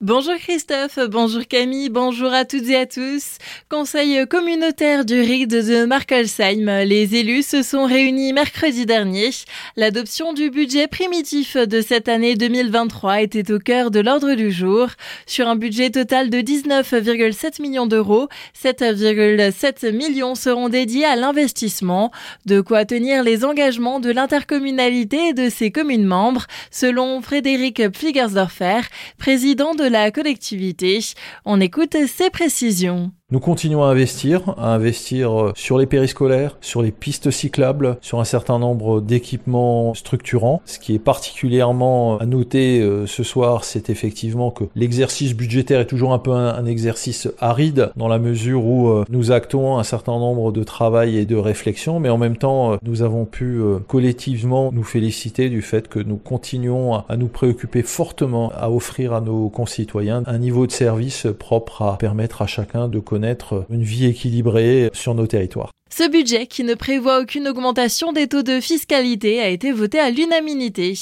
Bonjour Christophe, bonjour Camille, bonjour à toutes et à tous. Conseil communautaire du RID de Markelsheim, les élus se sont réunis mercredi dernier. L'adoption du budget primitif de cette année 2023 était au cœur de l'ordre du jour. Sur un budget total de 19,7 millions d'euros, 7,7 millions seront dédiés à l'investissement, de quoi tenir les engagements de l'intercommunalité et de ses communes membres, selon Frédéric Pfligersdorfer, président de la collectivité. On écoute ses précisions. Nous continuons à investir, à investir euh, sur les périscolaires, sur les pistes cyclables, sur un certain nombre d'équipements structurants. Ce qui est particulièrement à noter euh, ce soir, c'est effectivement que l'exercice budgétaire est toujours un peu un, exercice aride dans la mesure où euh, nous actons un certain nombre de travail et de réflexion, mais en même temps, nous avons pu collectivement nous féliciter du fait que nous continuons à nous préoccuper fortement à offrir à nos concitoyens un niveau de service propre à permettre à chacun de connaître une vie équilibrée sur nos territoires. Ce budget, qui ne prévoit aucune augmentation des taux de fiscalité, a été voté à l'unanimité.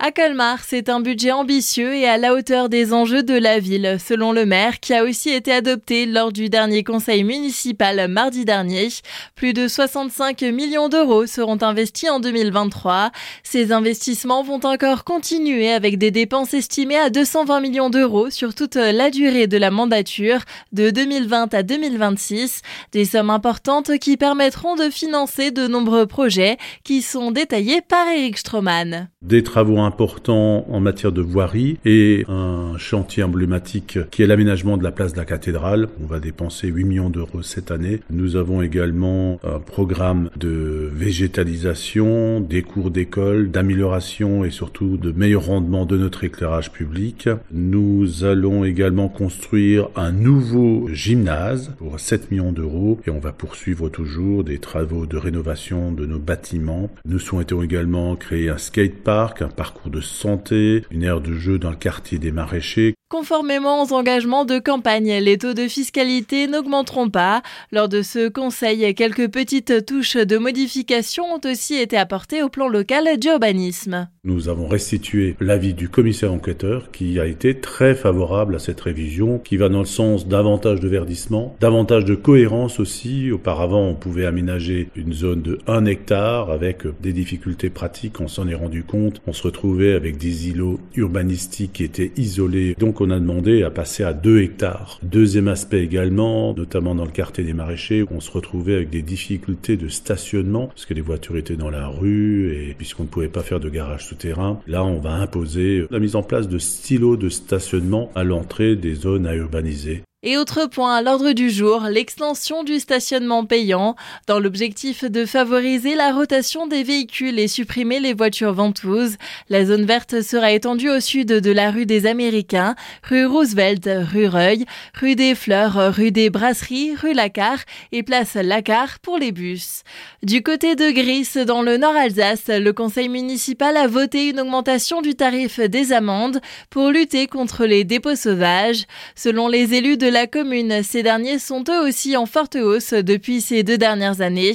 À Colmar, c'est un budget ambitieux et à la hauteur des enjeux de la ville, selon le maire, qui a aussi été adopté lors du dernier conseil municipal mardi dernier. Plus de 65 millions d'euros seront investis en 2023. Ces investissements vont encore continuer avec des dépenses estimées à 220 millions d'euros sur toute la durée de la mandature de 2020 à 2026. Des sommes importantes qui permettront de financer de nombreux projets qui sont détaillés par Eric Stroman. Des travaux importants en matière de voirie et un chantier emblématique qui est l'aménagement de la place de la cathédrale. On va dépenser 8 millions d'euros cette année. Nous avons également un programme de végétalisation, des cours d'école, d'amélioration et surtout de meilleur rendement de notre éclairage public. Nous allons également construire un nouveau gymnase pour 7 millions d'euros et on va poursuivre toujours des travaux de rénovation de nos bâtiments. Nous souhaitons également créer un skatepark, un parcours de santé, une aire de jeu dans le quartier des maraîchers. Conformément aux engagements de campagne, les taux de fiscalité n'augmenteront pas. Lors de ce conseil, quelques petites touches de modification ont aussi été apportées au plan local d'urbanisme. Nous avons restitué l'avis du commissaire enquêteur qui a été très favorable à cette révision, qui va dans le sens davantage de verdissement, davantage de cohérence aussi. Auparavant, on pouvait aménager une zone de 1 hectare avec des difficultés pratiques, on s'en est rendu compte. On se retrouvait avec des îlots urbanistiques qui étaient isolés. Donc on a demandé à passer à 2 hectares. Deuxième aspect également, notamment dans le quartier des maraîchers, on se retrouvait avec des difficultés de stationnement parce que les voitures étaient dans la rue et puisqu'on ne pouvait pas faire de garage terrain. Là, on va imposer la mise en place de stylos de stationnement à l'entrée des zones à urbaniser. Et autre point à l'ordre du jour, l'extension du stationnement payant, dans l'objectif de favoriser la rotation des véhicules et supprimer les voitures ventouses. La zone verte sera étendue au sud de la rue des Américains, rue Roosevelt, rue Reuil, rue des Fleurs, rue des Brasseries, rue Lacar et place Lacar pour les bus. Du côté de Gris, dans le Nord Alsace, le conseil municipal a voté une augmentation du tarif des amendes pour lutter contre les dépôts sauvages. Selon les élus de la commune. Ces derniers sont eux aussi en forte hausse depuis ces deux dernières années.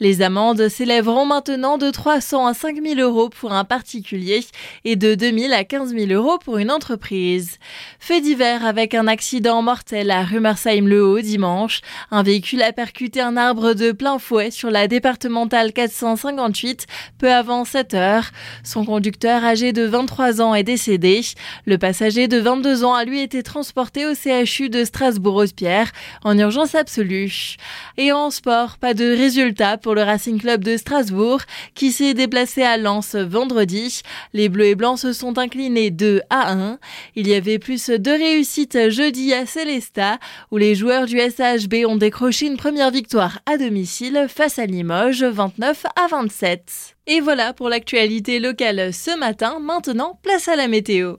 Les amendes s'élèveront maintenant de 300 à 5 000 euros pour un particulier et de 2 000 à 15 000 euros pour une entreprise. Fait divers avec un accident mortel à Rumersheim-le-Haut dimanche. Un véhicule a percuté un arbre de plein fouet sur la départementale 458 peu avant 7 heures. Son conducteur âgé de 23 ans est décédé. Le passager de 22 ans a lui été transporté au CHU de Strasbourg Strasbourg-Pierre en urgence absolue. Et en sport, pas de résultat pour le Racing Club de Strasbourg qui s'est déplacé à Lens vendredi. Les Bleus et Blancs se sont inclinés 2 à 1. Il y avait plus de réussite jeudi à Célesta où les joueurs du SHB ont décroché une première victoire à domicile face à Limoges 29 à 27. Et voilà pour l'actualité locale ce matin. Maintenant, place à la météo.